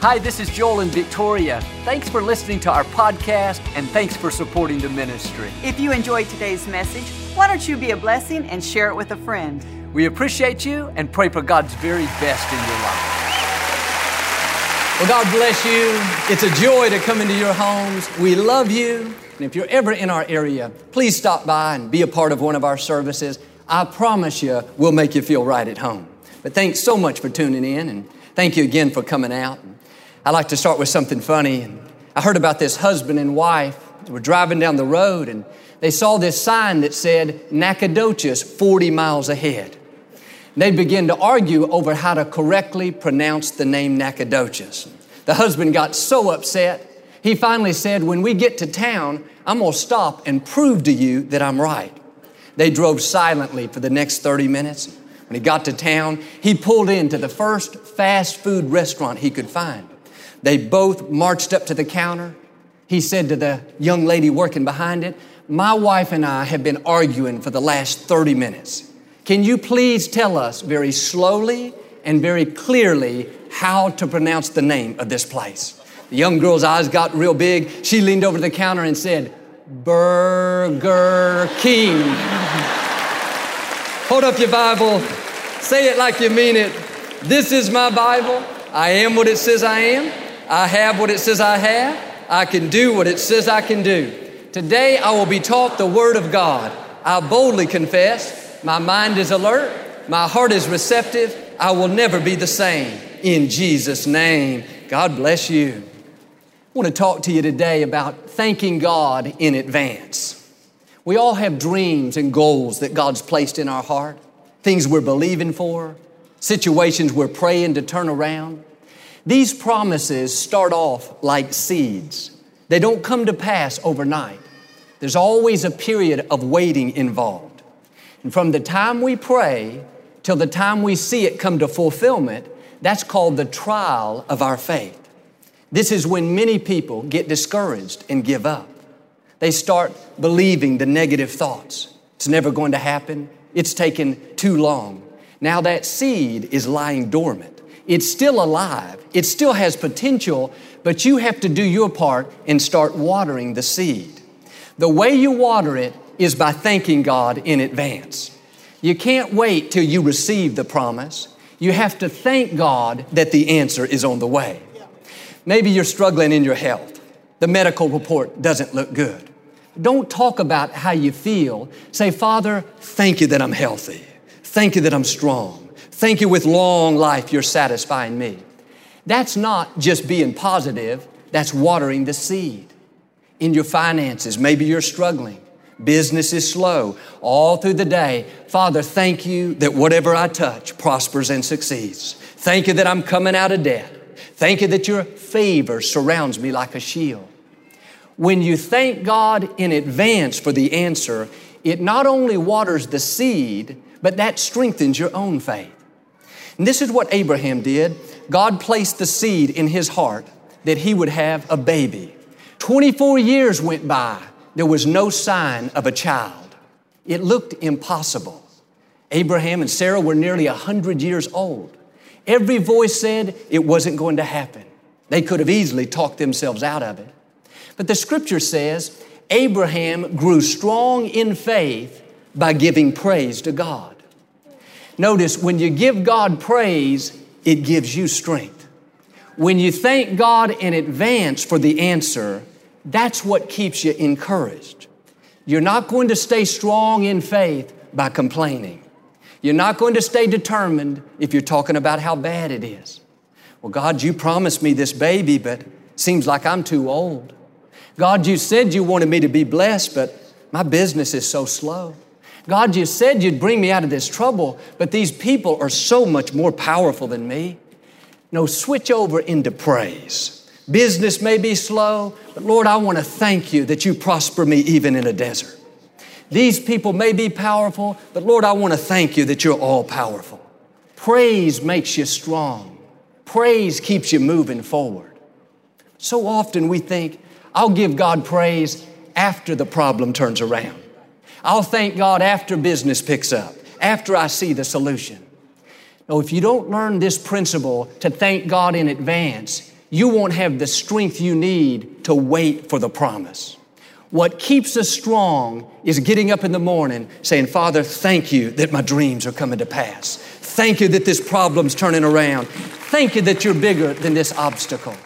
Hi, this is Joel and Victoria. Thanks for listening to our podcast and thanks for supporting the ministry. If you enjoyed today's message, why don't you be a blessing and share it with a friend? We appreciate you and pray for God's very best in your life. Well, God bless you. It's a joy to come into your homes. We love you. And if you're ever in our area, please stop by and be a part of one of our services. I promise you, we'll make you feel right at home. But thanks so much for tuning in and thank you again for coming out. I like to start with something funny. I heard about this husband and wife were driving down the road and they saw this sign that said Nacogdoches 40 miles ahead. They began to argue over how to correctly pronounce the name Nacogdoches. The husband got so upset, he finally said, When we get to town, I'm gonna stop and prove to you that I'm right. They drove silently for the next 30 minutes. When he got to town, he pulled into the first fast food restaurant he could find. They both marched up to the counter. He said to the young lady working behind it, My wife and I have been arguing for the last 30 minutes. Can you please tell us very slowly and very clearly how to pronounce the name of this place? The young girl's eyes got real big. She leaned over to the counter and said, Burger King. Hold up your Bible. Say it like you mean it. This is my Bible. I am what it says I am. I have what it says I have. I can do what it says I can do. Today I will be taught the Word of God. I boldly confess my mind is alert. My heart is receptive. I will never be the same. In Jesus' name, God bless you. I want to talk to you today about thanking God in advance. We all have dreams and goals that God's placed in our heart, things we're believing for, situations we're praying to turn around. These promises start off like seeds. They don't come to pass overnight. There's always a period of waiting involved. And from the time we pray till the time we see it come to fulfillment, that's called the trial of our faith. This is when many people get discouraged and give up. They start believing the negative thoughts. It's never going to happen. It's taken too long. Now that seed is lying dormant. It's still alive. It still has potential, but you have to do your part and start watering the seed. The way you water it is by thanking God in advance. You can't wait till you receive the promise. You have to thank God that the answer is on the way. Maybe you're struggling in your health. The medical report doesn't look good. Don't talk about how you feel. Say, Father, thank you that I'm healthy. Thank you that I'm strong. Thank you with long life you're satisfying me. That's not just being positive, that's watering the seed. In your finances, maybe you're struggling. Business is slow. All through the day, Father, thank you that whatever I touch prospers and succeeds. Thank you that I'm coming out of debt. Thank you that your favor surrounds me like a shield. When you thank God in advance for the answer, it not only waters the seed, but that strengthens your own faith. And this is what Abraham did. God placed the seed in his heart that he would have a baby. 24 years went by there was no sign of a child. It looked impossible. Abraham and Sarah were nearly 100 years old. Every voice said it wasn't going to happen. They could have easily talked themselves out of it. But the scripture says Abraham grew strong in faith by giving praise to God. Notice when you give God praise, it gives you strength. When you thank God in advance for the answer, that's what keeps you encouraged. You're not going to stay strong in faith by complaining. You're not going to stay determined if you're talking about how bad it is. Well, God, you promised me this baby, but seems like I'm too old. God, you said you wanted me to be blessed, but my business is so slow. God, you said you'd bring me out of this trouble, but these people are so much more powerful than me. No, switch over into praise. Business may be slow, but Lord, I want to thank you that you prosper me even in a desert. These people may be powerful, but Lord, I want to thank you that you're all powerful. Praise makes you strong. Praise keeps you moving forward. So often we think, I'll give God praise after the problem turns around. I'll thank God after business picks up, after I see the solution. No, if you don't learn this principle to thank God in advance, you won't have the strength you need to wait for the promise. What keeps us strong is getting up in the morning saying, Father, thank you that my dreams are coming to pass. Thank you that this problem's turning around. Thank you that you're bigger than this obstacle.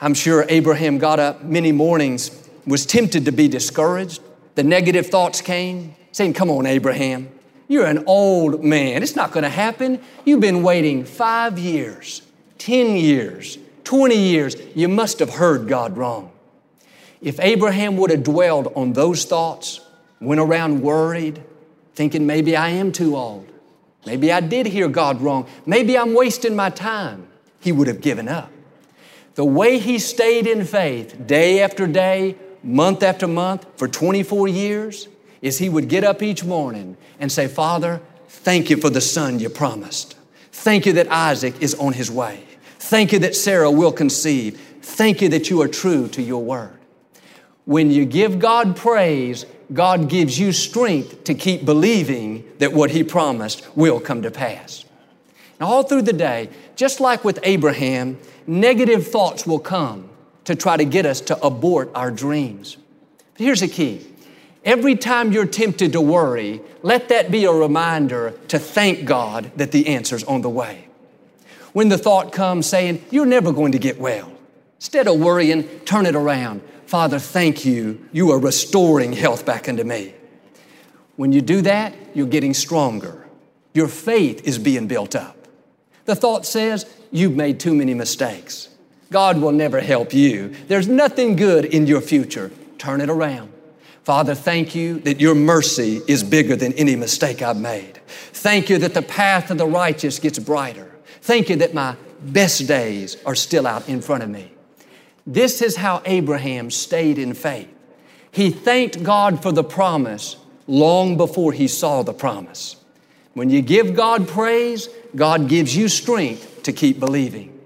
I'm sure Abraham got up many mornings, was tempted to be discouraged. The negative thoughts came, saying, Come on, Abraham, you're an old man. It's not going to happen. You've been waiting five years, 10 years, 20 years. You must have heard God wrong. If Abraham would have dwelled on those thoughts, went around worried, thinking maybe I am too old, maybe I did hear God wrong, maybe I'm wasting my time, he would have given up. The way he stayed in faith day after day, month after month, for 24 years, is he would get up each morning and say, Father, thank you for the son you promised. Thank you that Isaac is on his way. Thank you that Sarah will conceive. Thank you that you are true to your word. When you give God praise, God gives you strength to keep believing that what He promised will come to pass. Now, all through the day, just like with Abraham, negative thoughts will come to try to get us to abort our dreams. But here's the key every time you're tempted to worry, let that be a reminder to thank God that the answer's on the way. When the thought comes saying, You're never going to get well, instead of worrying, turn it around. Father, thank you. You are restoring health back into me. When you do that, you're getting stronger. Your faith is being built up. The thought says, You've made too many mistakes. God will never help you. There's nothing good in your future. Turn it around. Father, thank you that your mercy is bigger than any mistake I've made. Thank you that the path of the righteous gets brighter. Thank you that my best days are still out in front of me. This is how Abraham stayed in faith. He thanked God for the promise long before he saw the promise. When you give God praise, God gives you strength to keep believing.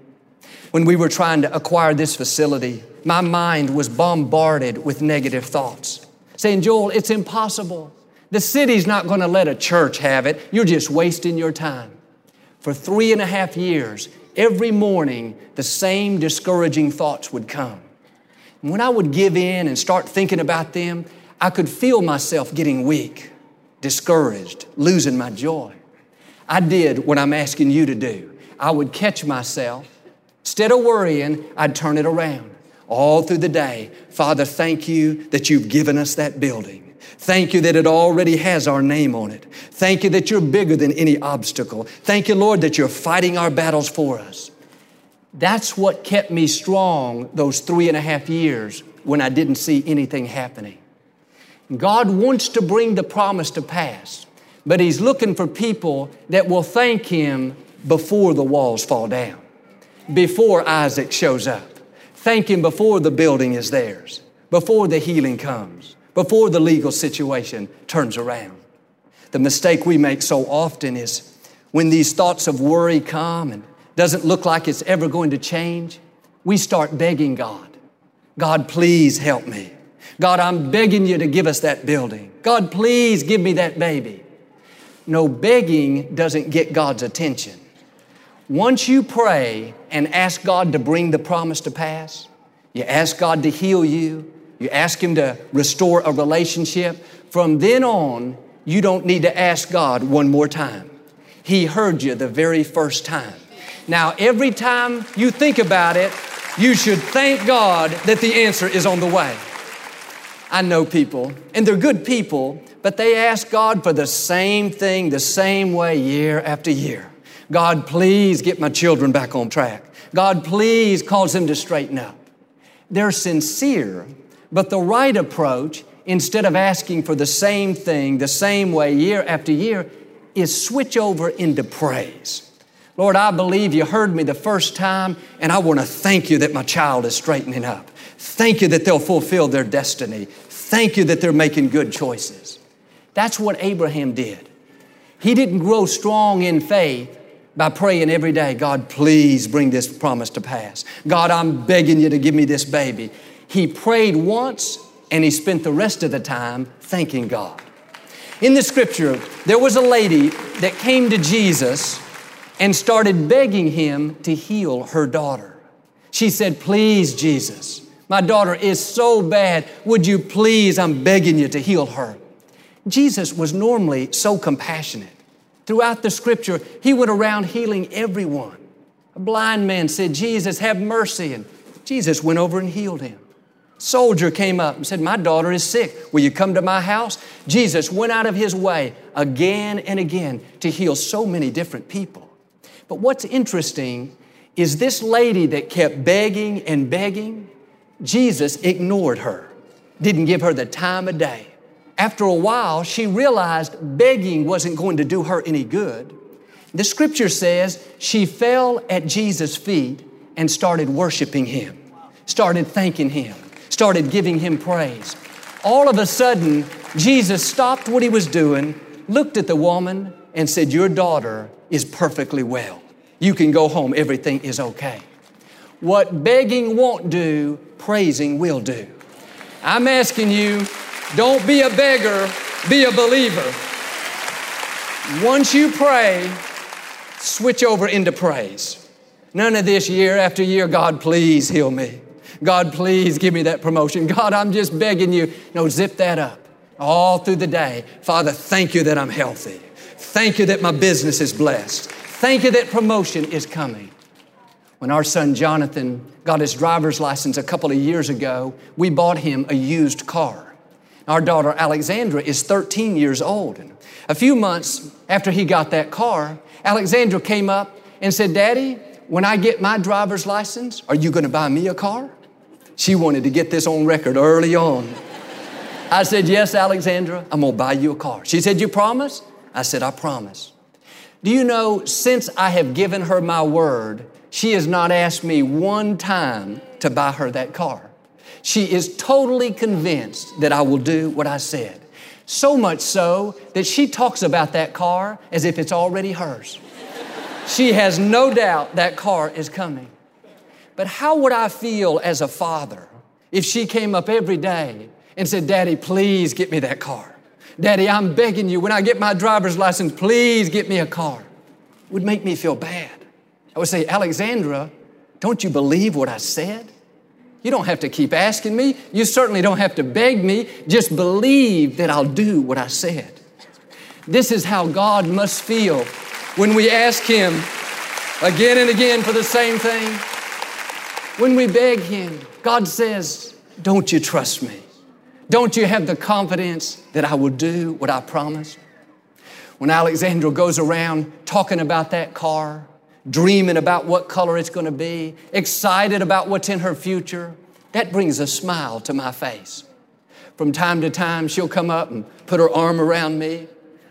When we were trying to acquire this facility, my mind was bombarded with negative thoughts, saying, Joel, it's impossible. The city's not going to let a church have it. You're just wasting your time. For three and a half years, every morning the same discouraging thoughts would come. And when I would give in and start thinking about them, I could feel myself getting weak, discouraged, losing my joy. I did what I'm asking you to do. I would catch myself. Instead of worrying, I'd turn it around. All through the day, Father, thank you that you've given us that building. Thank you that it already has our name on it. Thank you that you're bigger than any obstacle. Thank you, Lord, that you're fighting our battles for us. That's what kept me strong those three and a half years when I didn't see anything happening. God wants to bring the promise to pass, but He's looking for people that will thank Him before the walls fall down, before Isaac shows up. Thank Him before the building is theirs, before the healing comes before the legal situation turns around. The mistake we make so often is when these thoughts of worry come and doesn't look like it's ever going to change, we start begging God, God, please help me. God, I'm begging you to give us that building. God, please give me that baby. No, begging doesn't get God's attention. Once you pray and ask God to bring the promise to pass, you ask God to heal you, you ask Him to restore a relationship. From then on, you don't need to ask God one more time. He heard you the very first time. Now, every time you think about it, you should thank God that the answer is on the way. I know people, and they're good people, but they ask God for the same thing the same way year after year. God, please get my children back on track. God, please cause them to straighten up. They're sincere, but the right approach, instead of asking for the same thing the same way year after year, is switch over into praise. Lord, I believe you heard me the first time, and I want to thank you that my child is straightening up. Thank you that they'll fulfill their destiny. Thank you that they're making good choices. That's what Abraham did. He didn't grow strong in faith by praying every day, God, please bring this promise to pass. God, I'm begging you to give me this baby. He prayed once and he spent the rest of the time thanking God. In the scripture, there was a lady that came to Jesus and started begging him to heal her daughter. She said, Please, Jesus, my daughter is so bad. Would you please, I'm begging you to heal her. Jesus was normally so compassionate. Throughout the scripture, he went around healing everyone. A blind man said, Jesus, have mercy. And Jesus went over and healed him. Soldier came up and said, My daughter is sick. Will you come to my house? Jesus went out of his way again and again to heal so many different people. But what's interesting is this lady that kept begging and begging, Jesus ignored her, didn't give her the time of day. After a while, she realized begging wasn't going to do her any good. The scripture says she fell at Jesus' feet and started worshiping him, started thanking him, started giving him praise. All of a sudden, Jesus stopped what he was doing, looked at the woman, and said, Your daughter is perfectly well. You can go home, everything is okay. What begging won't do, praising will do. I'm asking you, don't be a beggar, be a believer. Once you pray, switch over into praise. None of this year after year, God, please heal me. God, please give me that promotion. God, I'm just begging you. No, zip that up all through the day. Father, thank you that I'm healthy. Thank you that my business is blessed. Thank you that promotion is coming. When our son Jonathan got his driver's license a couple of years ago, we bought him a used car. Our daughter Alexandra is 13 years old. And a few months after he got that car, Alexandra came up and said, Daddy, when I get my driver's license, are you going to buy me a car? She wanted to get this on record early on. I said, Yes, Alexandra, I'm going to buy you a car. She said, You promise? I said, I promise. Do you know, since I have given her my word, she has not asked me one time to buy her that car. She is totally convinced that I will do what I said. So much so that she talks about that car as if it's already hers. she has no doubt that car is coming. But how would I feel as a father if she came up every day and said, Daddy, please get me that car? Daddy, I'm begging you, when I get my driver's license, please get me a car. It would make me feel bad. I would say, Alexandra, don't you believe what I said? You don't have to keep asking me. You certainly don't have to beg me. Just believe that I'll do what I said. This is how God must feel when we ask Him again and again for the same thing. When we beg Him, God says, Don't you trust me? Don't you have the confidence that I will do what I promised? When Alexandra goes around talking about that car, dreaming about what color it's going to be, excited about what's in her future, that brings a smile to my face. From time to time, she'll come up and put her arm around me,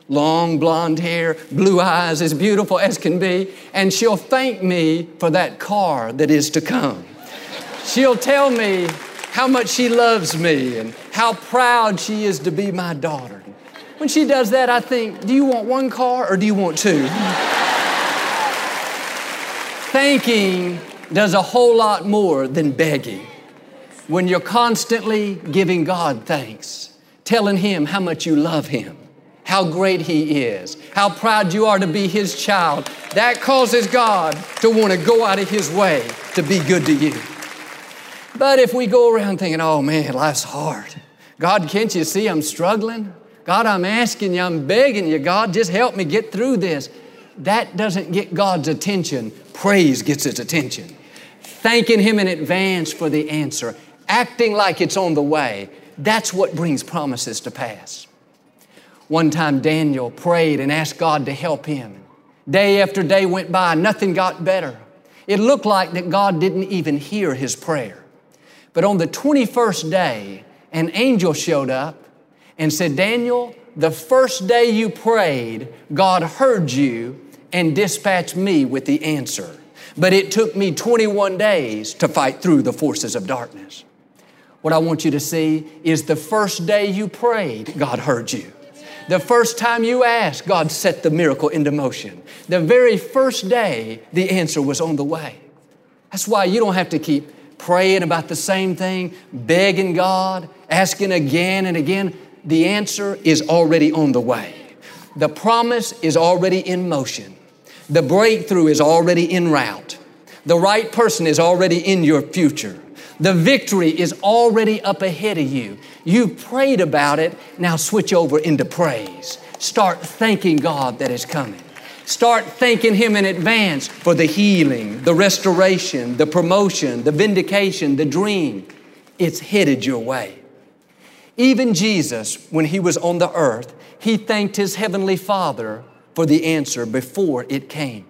long blonde hair, blue eyes, as beautiful as can be, and she'll thank me for that car that is to come. She'll tell me how much she loves me and how proud she is to be my daughter. When she does that, I think, do you want one car or do you want two? Thanking does a whole lot more than begging. When you're constantly giving God thanks, telling Him how much you love Him, how great He is, how proud you are to be His child, that causes God to want to go out of His way to be good to you. But if we go around thinking, oh man, life's hard. God, can't you see I'm struggling? God, I'm asking you, I'm begging you, God, just help me get through this. That doesn't get God's attention. Praise gets His attention. Thanking Him in advance for the answer, acting like it's on the way, that's what brings promises to pass. One time, Daniel prayed and asked God to help him. Day after day went by, nothing got better. It looked like that God didn't even hear his prayer. But on the 21st day, an angel showed up and said, Daniel, the first day you prayed, God heard you and dispatched me with the answer. But it took me 21 days to fight through the forces of darkness. What I want you to see is the first day you prayed, God heard you. The first time you asked, God set the miracle into motion. The very first day, the answer was on the way. That's why you don't have to keep praying about the same thing, begging God, asking again and again, the answer is already on the way. The promise is already in motion. The breakthrough is already en route. The right person is already in your future. The victory is already up ahead of you. You've prayed about it, now switch over into praise. Start thanking God that is coming. Start thanking Him in advance for the healing, the restoration, the promotion, the vindication, the dream. It's headed your way. Even Jesus, when He was on the earth, He thanked His Heavenly Father for the answer before it came.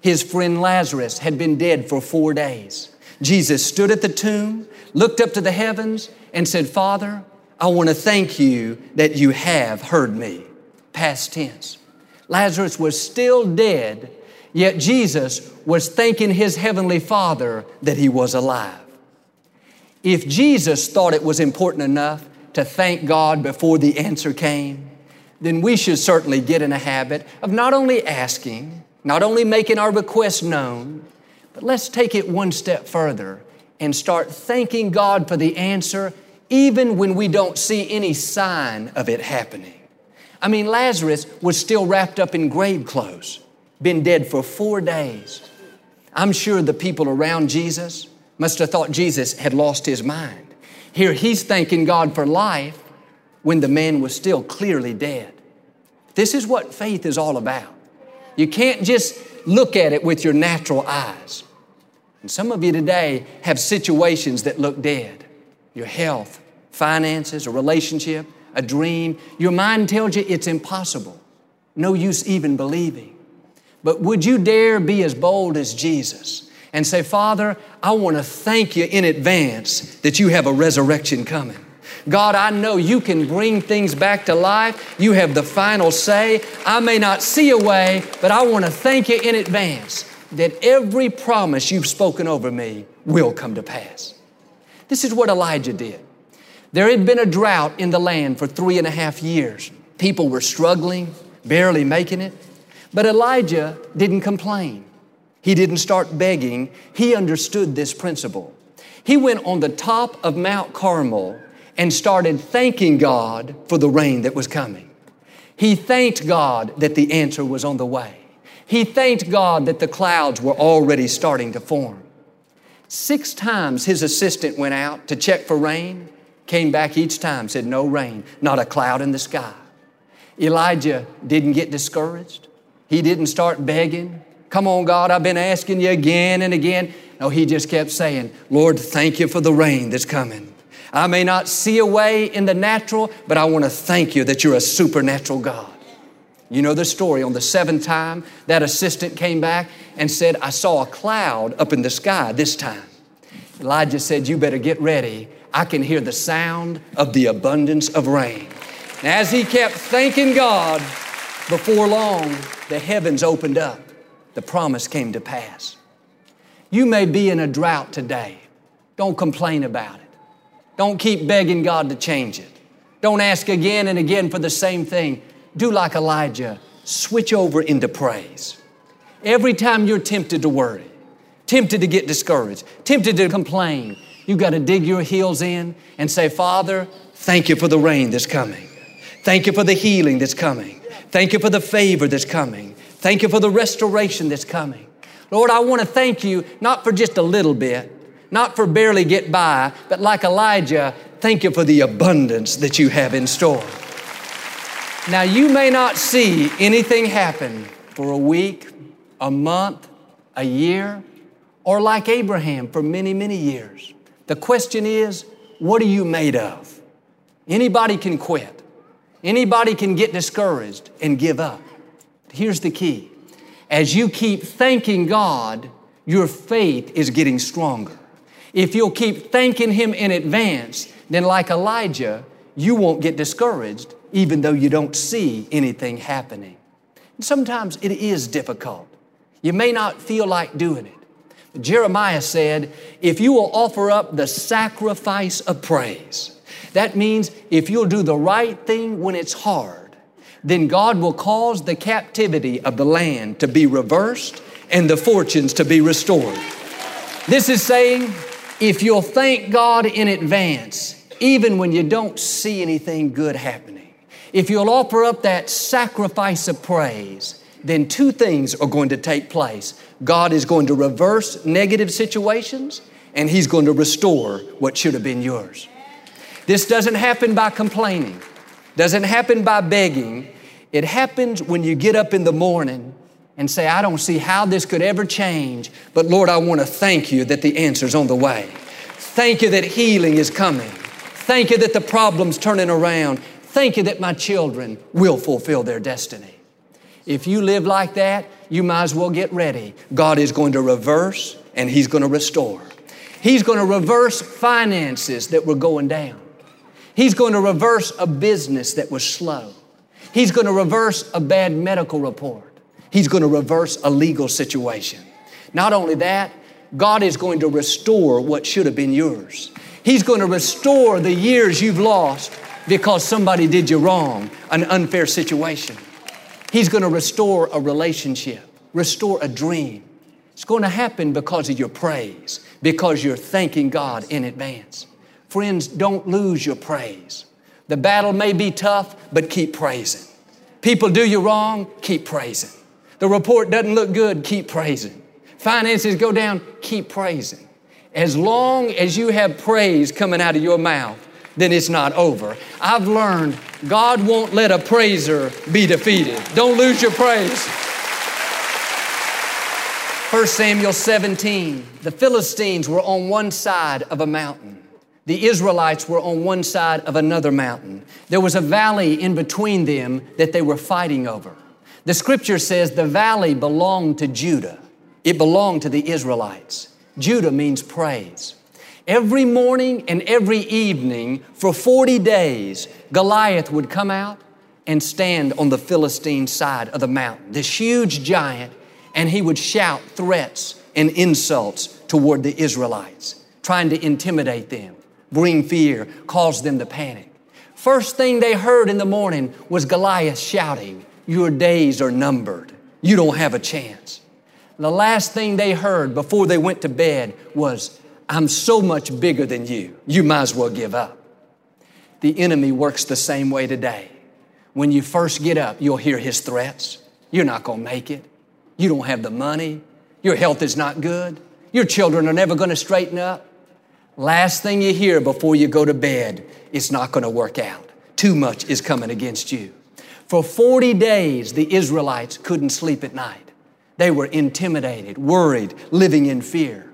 His friend Lazarus had been dead for four days. Jesus stood at the tomb, looked up to the heavens, and said, Father, I want to thank you that you have heard me. Past tense. Lazarus was still dead, yet Jesus was thanking his heavenly Father that he was alive. If Jesus thought it was important enough to thank God before the answer came, then we should certainly get in a habit of not only asking, not only making our requests known, but let's take it one step further and start thanking God for the answer even when we don't see any sign of it happening. I mean, Lazarus was still wrapped up in grave clothes, been dead for four days. I'm sure the people around Jesus must have thought Jesus had lost his mind. Here he's thanking God for life when the man was still clearly dead. This is what faith is all about. You can't just look at it with your natural eyes. And some of you today have situations that look dead your health, finances, a relationship, a dream. Your mind tells you it's impossible. No use even believing. But would you dare be as bold as Jesus and say, Father, I want to thank you in advance that you have a resurrection coming. God, I know you can bring things back to life. You have the final say. I may not see a way, but I want to thank you in advance that every promise you've spoken over me will come to pass. This is what Elijah did. There had been a drought in the land for three and a half years. People were struggling, barely making it. But Elijah didn't complain. He didn't start begging. He understood this principle. He went on the top of Mount Carmel and started thanking God for the rain that was coming. He thanked God that the answer was on the way. He thanked God that the clouds were already starting to form. Six times his assistant went out to check for rain, came back each time, said, No rain, not a cloud in the sky. Elijah didn't get discouraged. He didn't start begging. Come on, God, I've been asking you again and again. No, he just kept saying, Lord, thank you for the rain that's coming. I may not see a way in the natural, but I want to thank you that you're a supernatural God. You know the story. On the seventh time, that assistant came back and said, I saw a cloud up in the sky this time. Elijah said, You better get ready. I can hear the sound of the abundance of rain. And as he kept thanking God, before long, the heavens opened up. The promise came to pass. You may be in a drought today. Don't complain about it. Don't keep begging God to change it. Don't ask again and again for the same thing. Do like Elijah, switch over into praise. Every time you're tempted to worry, tempted to get discouraged, tempted to complain, you've got to dig your heels in and say, Father, thank you for the rain that's coming. Thank you for the healing that's coming. Thank you for the favor that's coming. Thank you for the restoration that's coming. Lord, I want to thank you not for just a little bit, not for barely get by, but like Elijah, thank you for the abundance that you have in store. Now, you may not see anything happen for a week, a month, a year, or like Abraham for many, many years. The question is, what are you made of? Anybody can quit. Anybody can get discouraged and give up. Here's the key. As you keep thanking God, your faith is getting stronger. If you'll keep thanking Him in advance, then like Elijah, you won't get discouraged even though you don't see anything happening. And sometimes it is difficult. You may not feel like doing it. Jeremiah said, if you will offer up the sacrifice of praise, that means if you'll do the right thing when it's hard, then God will cause the captivity of the land to be reversed and the fortunes to be restored. This is saying if you'll thank God in advance, even when you don't see anything good happening, if you'll offer up that sacrifice of praise, then two things are going to take place. God is going to reverse negative situations and He's going to restore what should have been yours. This doesn't happen by complaining, doesn't happen by begging. It happens when you get up in the morning and say, I don't see how this could ever change, but Lord, I want to thank you that the answer's on the way. Thank you that healing is coming. Thank you that the problem's turning around. Thank you that my children will fulfill their destiny. If you live like that, you might as well get ready. God is going to reverse and He's going to restore. He's going to reverse finances that were going down. He's going to reverse a business that was slow. He's going to reverse a bad medical report. He's going to reverse a legal situation. Not only that, God is going to restore what should have been yours. He's going to restore the years you've lost because somebody did you wrong, an unfair situation. He's going to restore a relationship, restore a dream. It's going to happen because of your praise, because you're thanking God in advance. Friends, don't lose your praise. The battle may be tough, but keep praising. People do you wrong, keep praising. The report doesn't look good, keep praising. Finances go down, keep praising. As long as you have praise coming out of your mouth, then it's not over. I've learned God won't let a praiser be defeated. Don't lose your praise. 1 Samuel 17, the Philistines were on one side of a mountain. The Israelites were on one side of another mountain. There was a valley in between them that they were fighting over. The scripture says the valley belonged to Judah. It belonged to the Israelites. Judah means praise. Every morning and every evening for 40 days, Goliath would come out and stand on the Philistine side of the mountain, this huge giant, and he would shout threats and insults toward the Israelites, trying to intimidate them, bring fear, cause them to panic. First thing they heard in the morning was Goliath shouting, Your days are numbered. You don't have a chance. The last thing they heard before they went to bed was, I'm so much bigger than you, you might as well give up. The enemy works the same way today. When you first get up, you'll hear his threats. You're not going to make it. You don't have the money. Your health is not good. Your children are never going to straighten up. Last thing you hear before you go to bed, it's not going to work out. Too much is coming against you. For 40 days, the Israelites couldn't sleep at night. They were intimidated, worried, living in fear.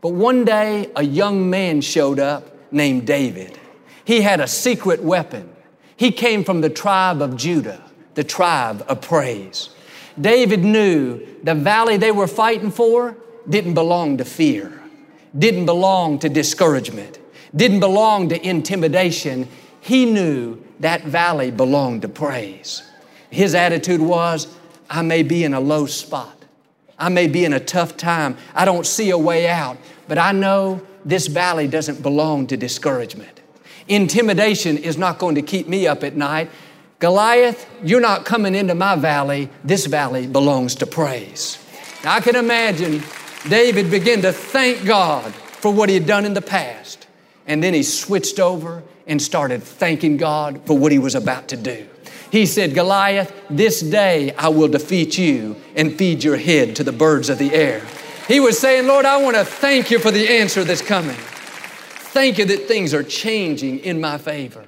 But one day, a young man showed up named David. He had a secret weapon. He came from the tribe of Judah, the tribe of praise. David knew the valley they were fighting for didn't belong to fear, didn't belong to discouragement, didn't belong to intimidation. He knew that valley belonged to praise. His attitude was, I may be in a low spot. I may be in a tough time. I don't see a way out, but I know this valley doesn't belong to discouragement. Intimidation is not going to keep me up at night. Goliath, you're not coming into my valley. This valley belongs to praise. Now, I can imagine David begin to thank God for what he had done in the past. And then he switched over and started thanking God for what he was about to do. He said, Goliath, this day I will defeat you and feed your head to the birds of the air. He was saying, Lord, I want to thank you for the answer that's coming. Thank you that things are changing in my favor.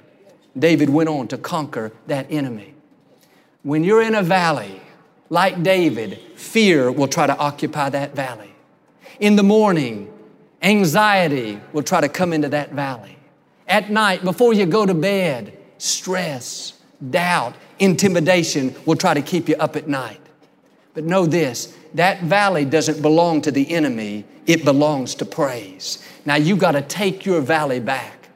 David went on to conquer that enemy. When you're in a valley, like David, fear will try to occupy that valley. In the morning, anxiety will try to come into that valley. At night, before you go to bed, stress, doubt, intimidation will try to keep you up at night. But know this that valley doesn't belong to the enemy, it belongs to praise. Now you got to take your valley back.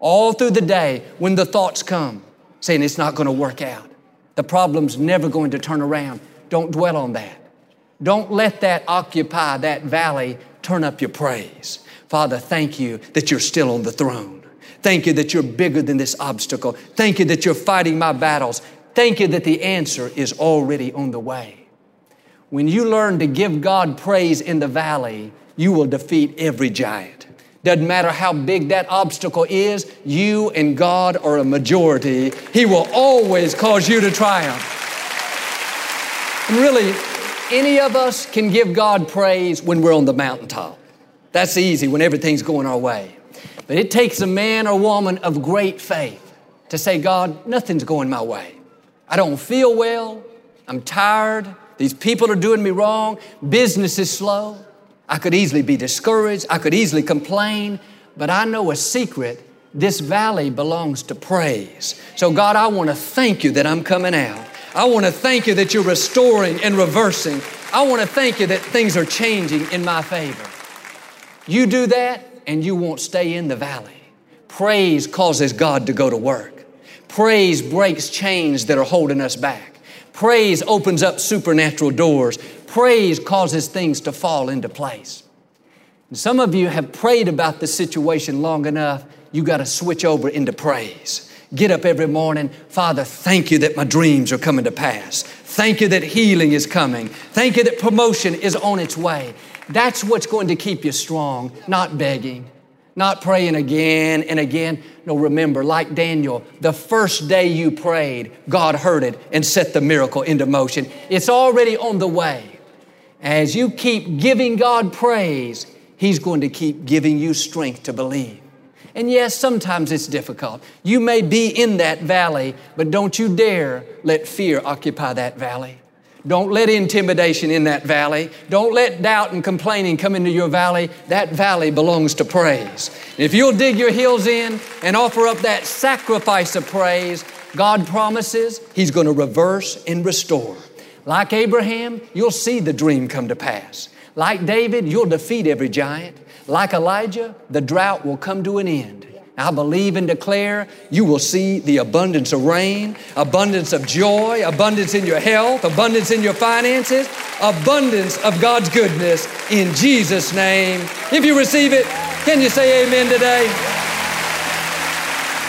All through the day, when the thoughts come, saying it's not going to work out, the problem's never going to turn around, don't dwell on that. Don't let that occupy that valley. Turn up your praise. Father, thank you that you're still on the throne. Thank you that you're bigger than this obstacle. Thank you that you're fighting my battles. Thank you that the answer is already on the way. When you learn to give God praise in the valley, you will defeat every giant. Doesn't matter how big that obstacle is, you and God are a majority. He will always cause you to triumph. And really, any of us can give God praise when we're on the mountaintop. That's easy when everything's going our way. But it takes a man or woman of great faith to say, God, nothing's going my way. I don't feel well. I'm tired. These people are doing me wrong. Business is slow. I could easily be discouraged. I could easily complain. But I know a secret. This valley belongs to praise. So, God, I want to thank you that I'm coming out. I want to thank you that you're restoring and reversing. I want to thank you that things are changing in my favor. You do that, and you won't stay in the valley. Praise causes God to go to work. Praise breaks chains that are holding us back. Praise opens up supernatural doors. Praise causes things to fall into place. And some of you have prayed about the situation long enough, you got to switch over into praise. Get up every morning, Father, thank you that my dreams are coming to pass. Thank you that healing is coming. Thank you that promotion is on its way. That's what's going to keep you strong, not begging, not praying again and again. No, remember, like Daniel, the first day you prayed, God heard it and set the miracle into motion. It's already on the way. As you keep giving God praise, He's going to keep giving you strength to believe. And yes, sometimes it's difficult. You may be in that valley, but don't you dare let fear occupy that valley. Don't let intimidation in that valley. Don't let doubt and complaining come into your valley. That valley belongs to praise. If you'll dig your heels in and offer up that sacrifice of praise, God promises He's going to reverse and restore. Like Abraham, you'll see the dream come to pass. Like David, you'll defeat every giant. Like Elijah, the drought will come to an end. I believe and declare you will see the abundance of rain, abundance of joy, abundance in your health, abundance in your finances, abundance of God's goodness in Jesus' name. If you receive it, can you say amen today?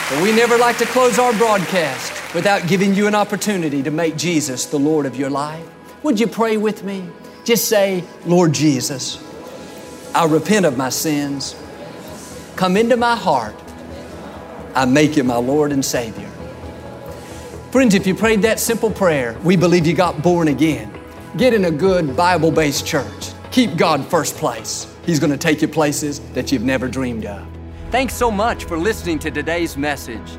But we never like to close our broadcast without giving you an opportunity to make Jesus the Lord of your life. Would you pray with me? Just say, Lord Jesus, I repent of my sins. Come into my heart I make you my Lord and Savior. Friends, if you prayed that simple prayer, we believe you got born again. Get in a good Bible based church. Keep God first place. He's going to take you places that you've never dreamed of. Thanks so much for listening to today's message.